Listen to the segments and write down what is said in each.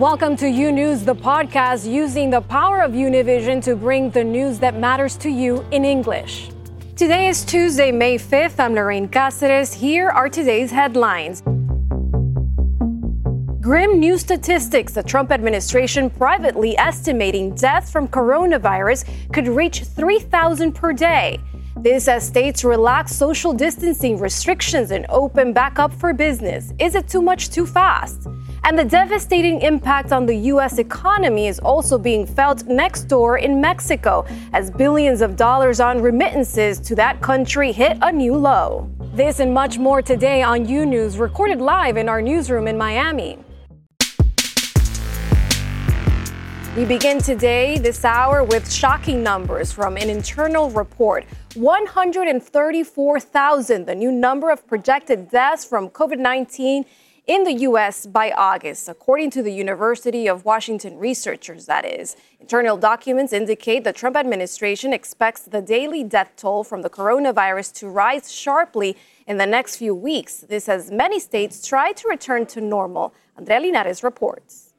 Welcome to U News, the podcast using the power of Univision to bring the news that matters to you in English. Today is Tuesday, May 5th. I'm Lorraine Cáceres. Here are today's headlines. Grim new statistics. The Trump administration privately estimating deaths from coronavirus could reach 3,000 per day. This as states relax social distancing restrictions and open back up for business. Is it too much too fast? And the devastating impact on the U.S. economy is also being felt next door in Mexico as billions of dollars on remittances to that country hit a new low. This and much more today on U News, recorded live in our newsroom in Miami. We begin today, this hour, with shocking numbers from an internal report. 134,000, the new number of projected deaths from COVID 19 in the U.S. by August, according to the University of Washington researchers, that is. Internal documents indicate the Trump administration expects the daily death toll from the coronavirus to rise sharply in the next few weeks. This as many states try to return to normal. Andrea Linares reports.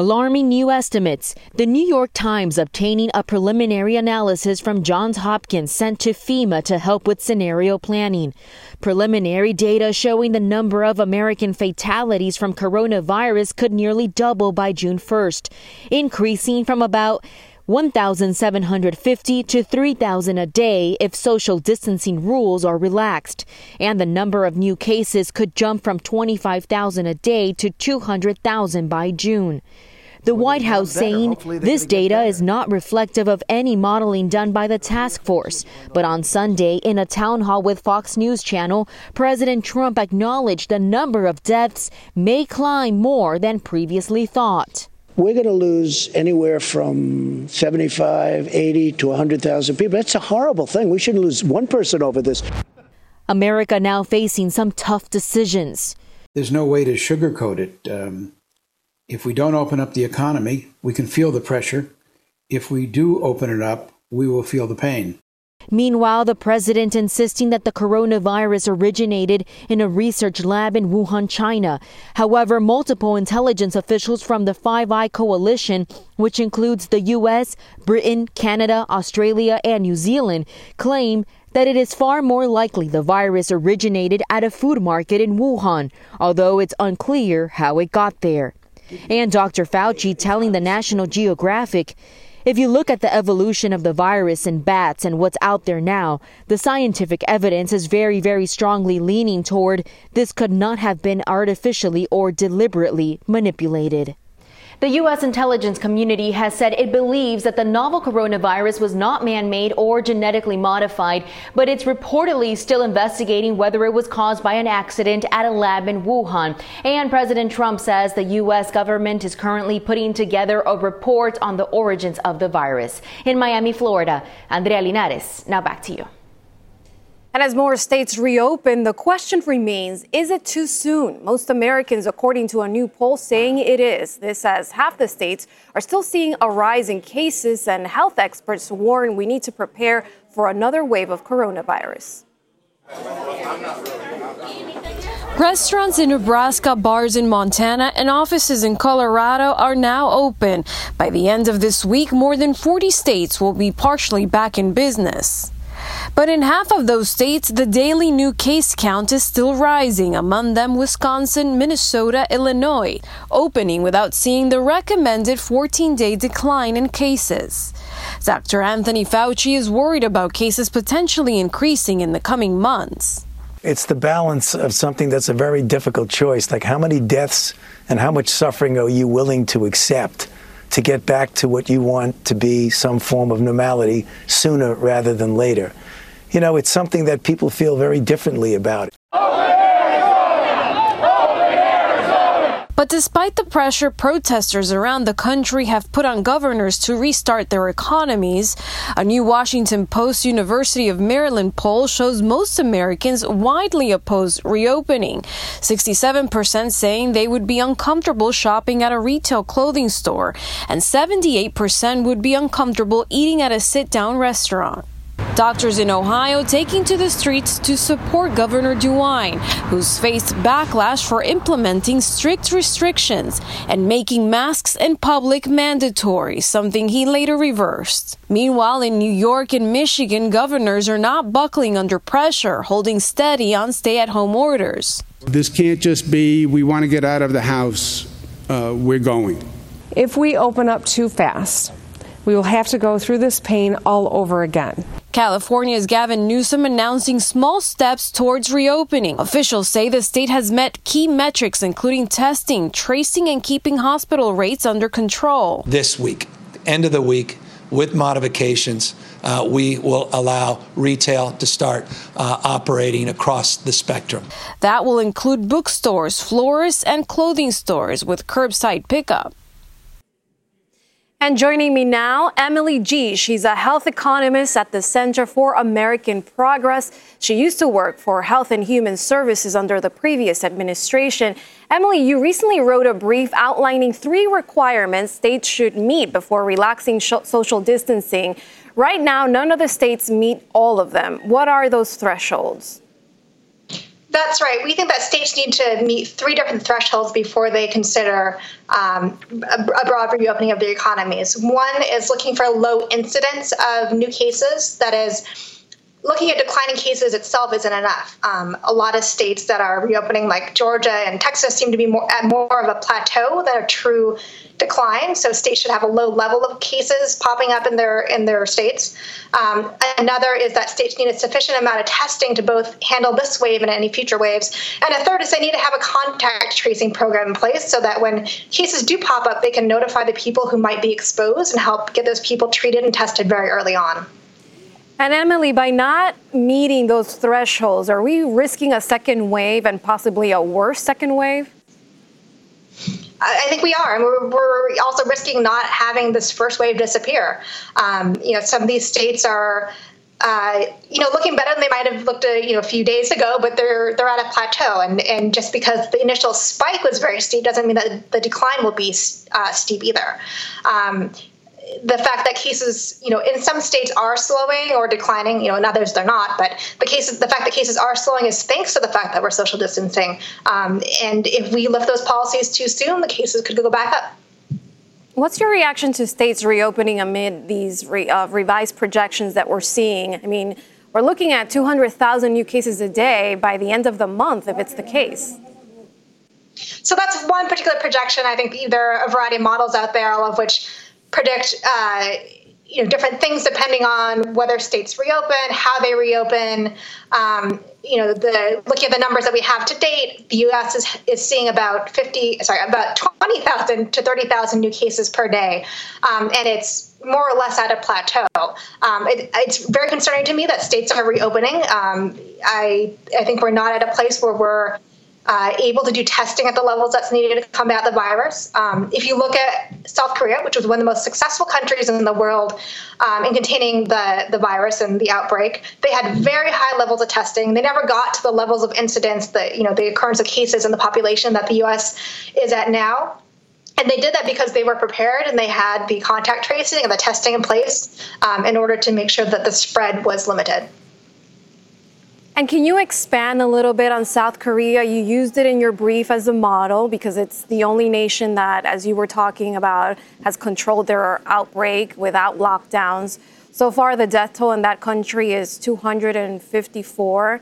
Alarming new estimates. The New York Times obtaining a preliminary analysis from Johns Hopkins sent to FEMA to help with scenario planning. Preliminary data showing the number of American fatalities from coronavirus could nearly double by June 1st, increasing from about 1,750 to 3,000 a day if social distancing rules are relaxed. And the number of new cases could jump from 25,000 a day to 200,000 by June. The White House saying this data is not reflective of any modeling done by the task force. But on Sunday, in a town hall with Fox News Channel, President Trump acknowledged the number of deaths may climb more than previously thought we're going to lose anywhere from 75, 80 to 100,000 people. That's a horrible thing. We shouldn't lose one person over this. America now facing some tough decisions. There's no way to sugarcoat it. Um, if we don't open up the economy, we can feel the pressure. If we do open it up, we will feel the pain. Meanwhile, the president insisting that the coronavirus originated in a research lab in Wuhan, China. However, multiple intelligence officials from the Five Eye Coalition, which includes the U.S., Britain, Canada, Australia, and New Zealand, claim that it is far more likely the virus originated at a food market in Wuhan, although it's unclear how it got there. And Dr. Fauci telling the National Geographic if you look at the evolution of the virus in bats and what's out there now, the scientific evidence is very, very strongly leaning toward this could not have been artificially or deliberately manipulated. The U.S. intelligence community has said it believes that the novel coronavirus was not man made or genetically modified, but it's reportedly still investigating whether it was caused by an accident at a lab in Wuhan. And President Trump says the U.S. government is currently putting together a report on the origins of the virus. In Miami, Florida, Andrea Linares, now back to you. And as more states reopen, the question remains is it too soon? Most Americans, according to a new poll, saying it is. This as half the states are still seeing a rise in cases, and health experts warn we need to prepare for another wave of coronavirus. Restaurants in Nebraska, bars in Montana, and offices in Colorado are now open. By the end of this week, more than 40 states will be partially back in business. But in half of those states, the daily new case count is still rising, among them Wisconsin, Minnesota, Illinois, opening without seeing the recommended 14 day decline in cases. Dr. Anthony Fauci is worried about cases potentially increasing in the coming months. It's the balance of something that's a very difficult choice, like how many deaths and how much suffering are you willing to accept? To get back to what you want to be some form of normality sooner rather than later. You know, it's something that people feel very differently about. But despite the pressure protesters around the country have put on governors to restart their economies, a new Washington Post University of Maryland poll shows most Americans widely oppose reopening. 67% saying they would be uncomfortable shopping at a retail clothing store, and 78% would be uncomfortable eating at a sit down restaurant. Doctors in Ohio taking to the streets to support Governor DeWine, who's faced backlash for implementing strict restrictions and making masks in public mandatory, something he later reversed. Meanwhile, in New York and Michigan, governors are not buckling under pressure, holding steady on stay at home orders. This can't just be, we want to get out of the house, uh, we're going. If we open up too fast, we will have to go through this pain all over again. California's Gavin Newsom announcing small steps towards reopening. Officials say the state has met key metrics, including testing, tracing, and keeping hospital rates under control. This week, end of the week, with modifications, uh, we will allow retail to start uh, operating across the spectrum. That will include bookstores, florists, and clothing stores with curbside pickup. And joining me now, Emily Gee She's a health economist at the Center for American Progress. She used to work for Health and Human Services under the previous administration. Emily, you recently wrote a brief outlining three requirements states should meet before relaxing social distancing. Right now, none of the states meet all of them. What are those thresholds? That's right. We think that states need to meet three different thresholds before they consider um, a, broad reopening of their economies. One is looking for low incidence of new cases. That is, looking at declining cases itself isn't enough. Um, a lot of states that are reopening, like Georgia and Texas, seem to be more at more of a plateau than a true decline. So states should have a low level of cases popping up in their in their states. Um, another is that states need a sufficient amount of testing to both handle this wave and any future waves. And a third is they need to have a contact tracing program in place so that when cases do pop up, they can notify the people who might be exposed and help get those people treated and tested very early on. And Emily, by not meeting those thresholds, are we risking a second wave and possibly a worse second wave? I think we are, and we're, we're, also risking not having this first wave disappear. Um, you know, some of these states are, uh, you know, looking better than they might have looked a you know a few days ago, but they're they're at a plateau, and and just because the initial spike was very steep doesn't mean that the decline will be uh, steep either. Um, the fact that cases, you know, in some states are slowing or declining, you know, in others they're not, but the cases, the fact that cases are slowing is thanks to the fact that we're social distancing. Um, and if we lift those policies too soon, the cases could go back up. What's your reaction to states reopening amid these re, uh, revised projections that we're seeing? I mean, we're looking at 200,000 new cases a day by the end of the month, if it's the case. So that's one particular projection. I think there are a variety of models out there, all of which predict uh, you know different things depending on whether states reopen, how they reopen. Um, you know, the looking at the numbers that we have to date, the U.S. is is seeing about fifty, sorry, about twenty thousand to thirty thousand new cases per day, um, and it's more or less at a plateau. Um, it, it's very concerning to me that states are reopening. Um, I I think we're not at a place where we're uh, able to do testing at the levels that's needed to combat the virus. Um, if you look at South Korea, which was one of the most successful countries in the world um, in containing the, the virus and the outbreak, they had very high levels of testing. They never got to the levels of incidence, that you know, the occurrence of cases in the population that the U.S. is at now. And they did that because they were prepared and they had the contact tracing and the testing in place um, in order to make sure that the spread was limited. And can you expand a little bit on South Korea? You used it in your brief as a model because it's the only nation that, as you were talking about, has controlled their outbreak without lockdowns. So far, the death toll in that country is 254.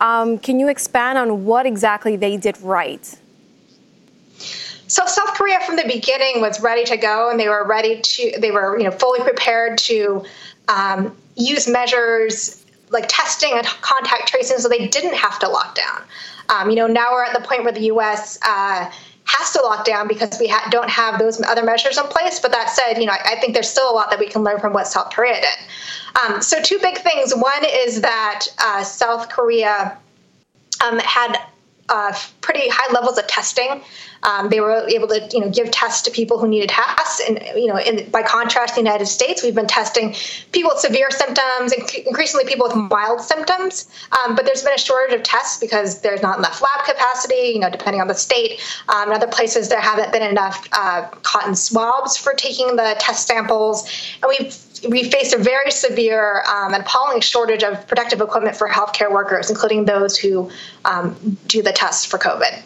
Um, can you expand on what exactly they did right? So South Korea, from the beginning, was ready to go, and they were ready to. They were, you know, fully prepared to um, use measures like testing and contact tracing so they didn't have to lock down. Um, you know, now we're at the point where the U.S. Uh, has to lock down because we ha- don't have those other measures in place. But that said, you know, I, I, think there's still a lot that we can learn from what South Korea did. Um, so two big things. One is that uh, South Korea um, had uh, pretty high levels of testing. Um, they were able to, you know, give tests to people who needed tests, and you know, in, by contrast, the United States, we've been testing people with severe symptoms, and increasingly people with mild symptoms. Um, but there's been a shortage of tests because there's not enough lab capacity. You know, depending on the state, um, in other places there haven't been enough uh, cotton swabs for taking the test samples, and we've we faced a very severe um, and appalling shortage of protective equipment for healthcare workers, including those who um, do the tests for COVID.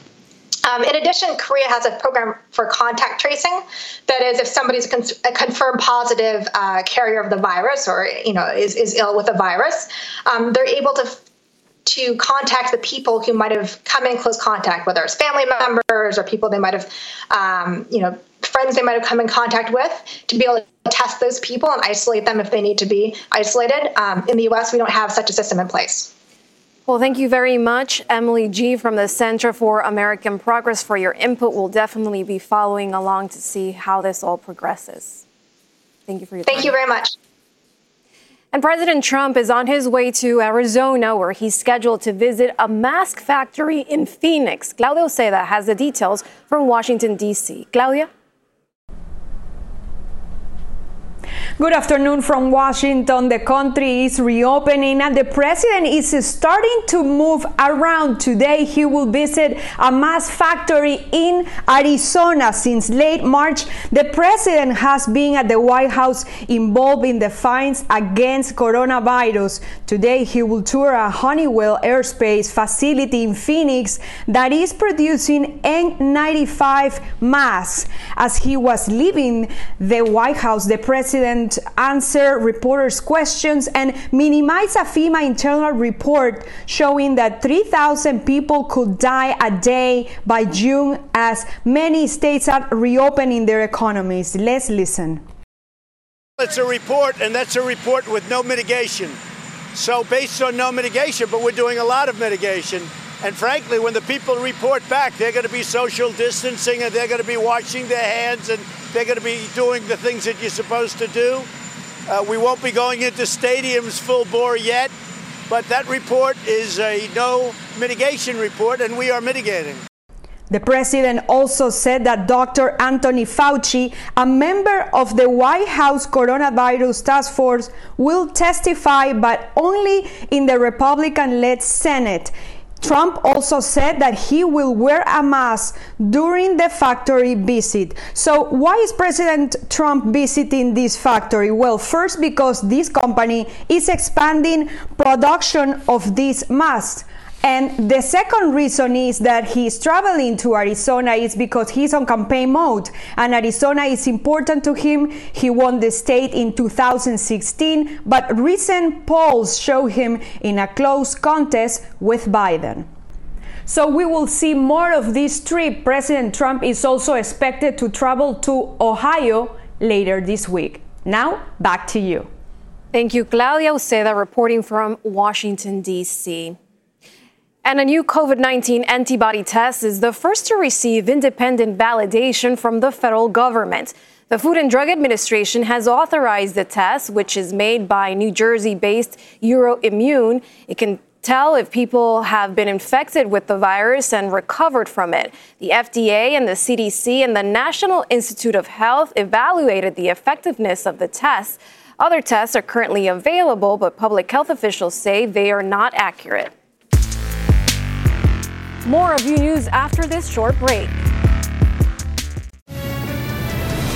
Um, in addition, Korea has a program for contact tracing. That is, if somebody's con- a confirmed positive uh, carrier of the virus or you know is, is ill with the virus, um, they're able to to contact the people who might have come in close contact, whether it's family members or people they might have, um, you know, friends they might have come in contact with, to be able to test those people and isolate them if they need to be isolated. Um, in the U.S., we don't have such a system in place. Well, thank you very much, Emily Gee from the Center for American Progress, for your input. We'll definitely be following along to see how this all progresses. Thank you for your Thank time. you very much. And President Trump is on his way to Arizona, where he's scheduled to visit a mask factory in Phoenix. Claudia Uceda has the details from Washington, D.C. Claudia? Good afternoon from Washington. The country is reopening and the president is starting to move around. Today, he will visit a mask factory in Arizona. Since late March, the president has been at the White House involved in the fights against coronavirus. Today, he will tour a Honeywell Aerospace facility in Phoenix that is producing N95 masks. As he was leaving the White House, the president answer reporters' questions and minimize a FEMA internal report showing that 3,000 people could die a day by June as many states are reopening their economies. Let's listen. It's a report, and that's a report with no mitigation. So, based on no mitigation, but we're doing a lot of mitigation. And frankly, when the people report back, they're going to be social distancing and they're going to be washing their hands and they're going to be doing the things that you're supposed to do. Uh, we won't be going into stadiums full bore yet, but that report is a no mitigation report, and we are mitigating. The president also said that Dr. Anthony Fauci, a member of the White House coronavirus task force, will testify, but only in the Republican led Senate. Trump also said that he will wear a mask during the factory visit. So, why is President Trump visiting this factory? Well, first, because this company is expanding production of these masks. And the second reason is that he's traveling to Arizona is because he's on campaign mode and Arizona is important to him. He won the state in 2016, but recent polls show him in a close contest with Biden. So we will see more of this trip. President Trump is also expected to travel to Ohio later this week. Now, back to you. Thank you, Claudia Uceda, reporting from Washington, D.C. And a new COVID 19 antibody test is the first to receive independent validation from the federal government. The Food and Drug Administration has authorized the test, which is made by New Jersey based Euroimmun. It can tell if people have been infected with the virus and recovered from it. The FDA and the CDC and the National Institute of Health evaluated the effectiveness of the test. Other tests are currently available, but public health officials say they are not accurate. More of U News after this short break.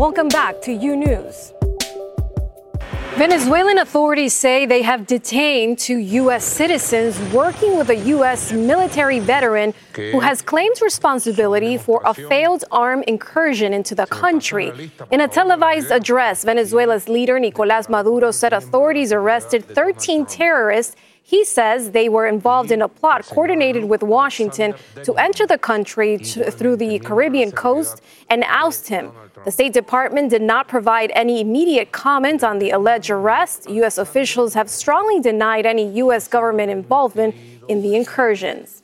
Welcome back to U News. Venezuelan authorities say they have detained two U.S. citizens working with a U.S. military veteran who has claimed responsibility for a failed armed incursion into the country. In a televised address, Venezuela's leader Nicolas Maduro said authorities arrested 13 terrorists he says they were involved in a plot mm-hmm. coordinated with Washington to enter the country to, through the Caribbean coast and oust him. The State Department did not provide any immediate comment on the alleged arrest. U.S. officials have strongly denied any U.S. government involvement in the incursions.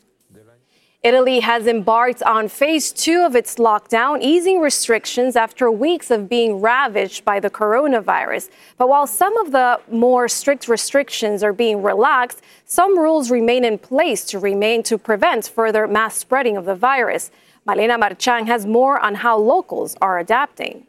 Italy has embarked on phase two of its lockdown, easing restrictions after weeks of being ravaged by the coronavirus. But while some of the more strict restrictions are being relaxed, some rules remain in place to remain to prevent further mass spreading of the virus. Malena Marchan has more on how locals are adapting.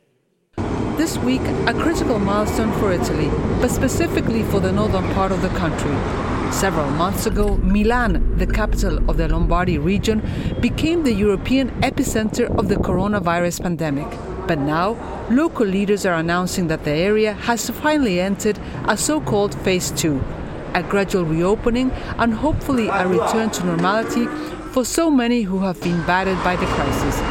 This week, a critical milestone for Italy, but specifically for the northern part of the country. Several months ago, Milan, the capital of the Lombardy region, became the European epicenter of the coronavirus pandemic. But now, local leaders are announcing that the area has finally entered a so called phase two, a gradual reopening and hopefully a return to normality for so many who have been battered by the crisis.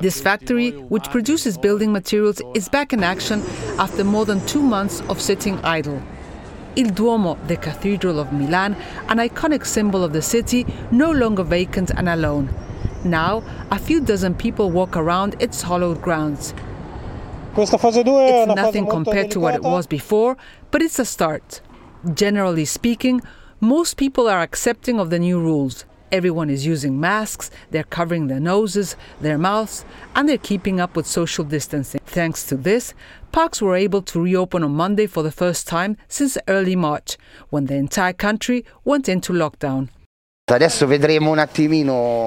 This factory, which produces building materials, is back in action after more than two months of sitting idle. Il Duomo, the Cathedral of Milan, an iconic symbol of the city, no longer vacant and alone. Now, a few dozen people walk around its hallowed grounds. It's nothing compared to what it was before, but it's a start. Generally speaking, most people are accepting of the new rules. Everyone is using masks, they're covering their noses, their mouths, and they're keeping up with social distancing. Thanks to this, parks were able to reopen on Monday for the first time since early March, when the entire country went into lockdown.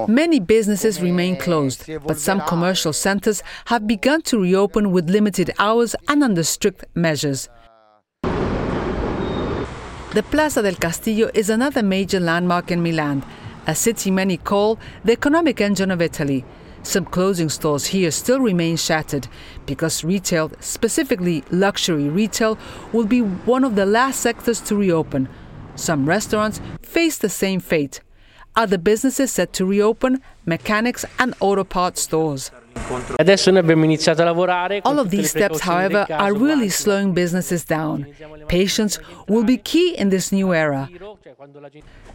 Many businesses remain closed, but some commercial centers have begun to reopen with limited hours and under strict measures. The Plaza del Castillo is another major landmark in Milan, a city many call the economic engine of Italy. Some clothing stores here still remain shattered because retail, specifically luxury retail, will be one of the last sectors to reopen. Some restaurants face the same fate. Other businesses set to reopen, mechanics and auto parts stores. All of these steps, however, are really slowing businesses down. Patience will be key in this new era.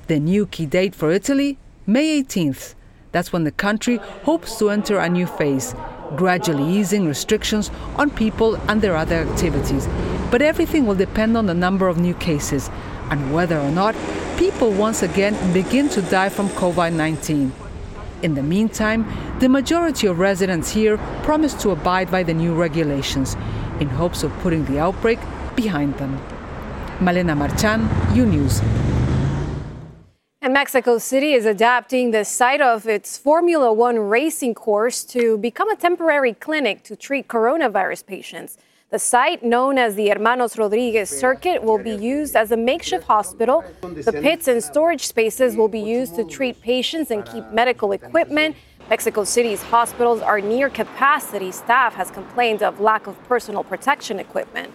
The new key date for Italy, May 18th. That's when the country hopes to enter a new phase, gradually easing restrictions on people and their other activities. But everything will depend on the number of new cases and whether or not people once again begin to die from COVID 19. In the meantime, the majority of residents here promise to abide by the new regulations in hopes of putting the outbreak behind them. Malena Marchan, U News. And Mexico City is adapting the site of its Formula One racing course to become a temporary clinic to treat coronavirus patients. The site, known as the Hermanos Rodriguez Circuit, will be used as a makeshift hospital. The pits and storage spaces will be used to treat patients and keep medical equipment. Mexico City's hospitals are near capacity. Staff has complained of lack of personal protection equipment.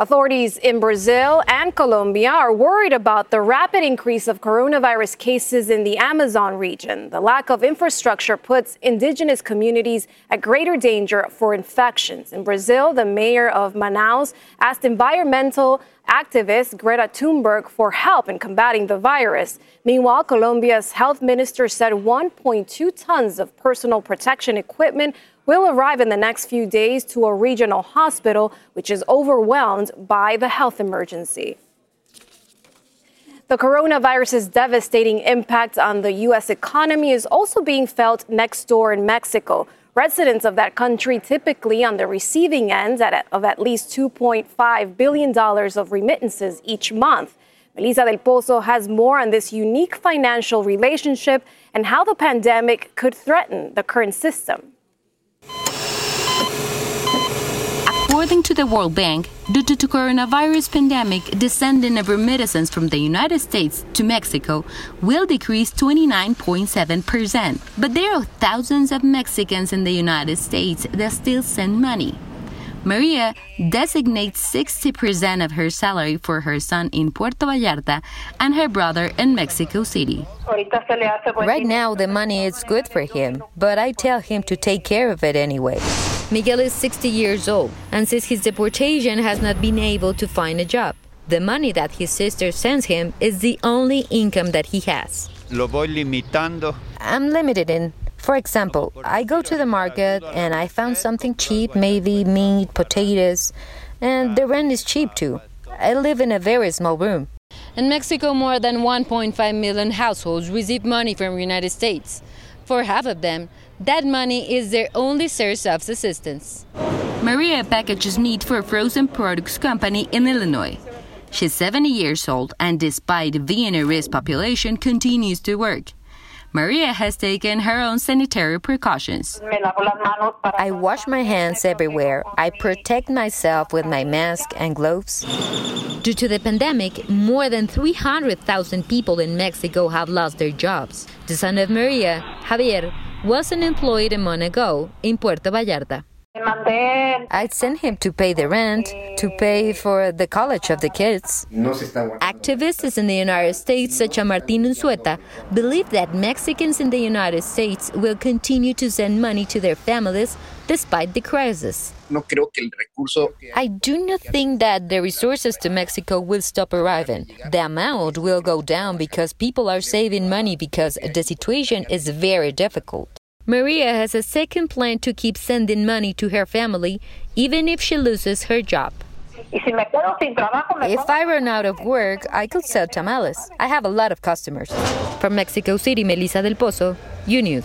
Authorities in Brazil and Colombia are worried about the rapid increase of coronavirus cases in the Amazon region. The lack of infrastructure puts indigenous communities at greater danger for infections. In Brazil, the mayor of Manaus asked environmental activist Greta Thunberg for help in combating the virus. Meanwhile, Colombia's health minister said 1.2 tons of personal protection equipment will arrive in the next few days to a regional hospital, which is overwhelmed by the health emergency. The coronavirus's devastating impact on the U.S. economy is also being felt next door in Mexico. Residents of that country typically on the receiving end of at least $2.5 billion of remittances each month. Melissa del Pozo has more on this unique financial relationship and how the pandemic could threaten the current system. According to the World Bank, due to the coronavirus pandemic, the sending of remittances from the United States to Mexico will decrease 29.7%. But there are thousands of Mexicans in the United States that still send money. Maria designates 60% of her salary for her son in Puerto Vallarta and her brother in Mexico City. Right now, the money is good for him, but I tell him to take care of it anyway. Miguel is 60 years old, and since his deportation has not been able to find a job. The money that his sister sends him is the only income that he has. Lo voy limitando. I'm limited in. For example, I go to the market and I found something cheap, maybe meat, potatoes, and the rent is cheap too. I live in a very small room. In Mexico, more than 1.5 million households receive money from the United States. For half of them, that money is their only source of subsistence. Maria packages meat for a frozen products company in Illinois. She's 70 years old and, despite being a risk population, continues to work. Maria has taken her own sanitary precautions. I wash my hands everywhere. I protect myself with my mask and gloves. Due to the pandemic, more than 300,000 people in Mexico have lost their jobs. The son of Maria, Javier, was unemployed a month ago in Puerto Vallarta. I'd send him to pay the rent, to pay for the college of the kids. Activists in the United States, such as Martin Unzueta, believe that Mexicans in the United States will continue to send money to their families despite the crisis. I do not think that the resources to Mexico will stop arriving. The amount will go down because people are saving money because the situation is very difficult. Maria has a second plan to keep sending money to her family, even if she loses her job. If I run out of work, I could sell tamales. I have a lot of customers. From Mexico City, Melissa del Pozo, U News.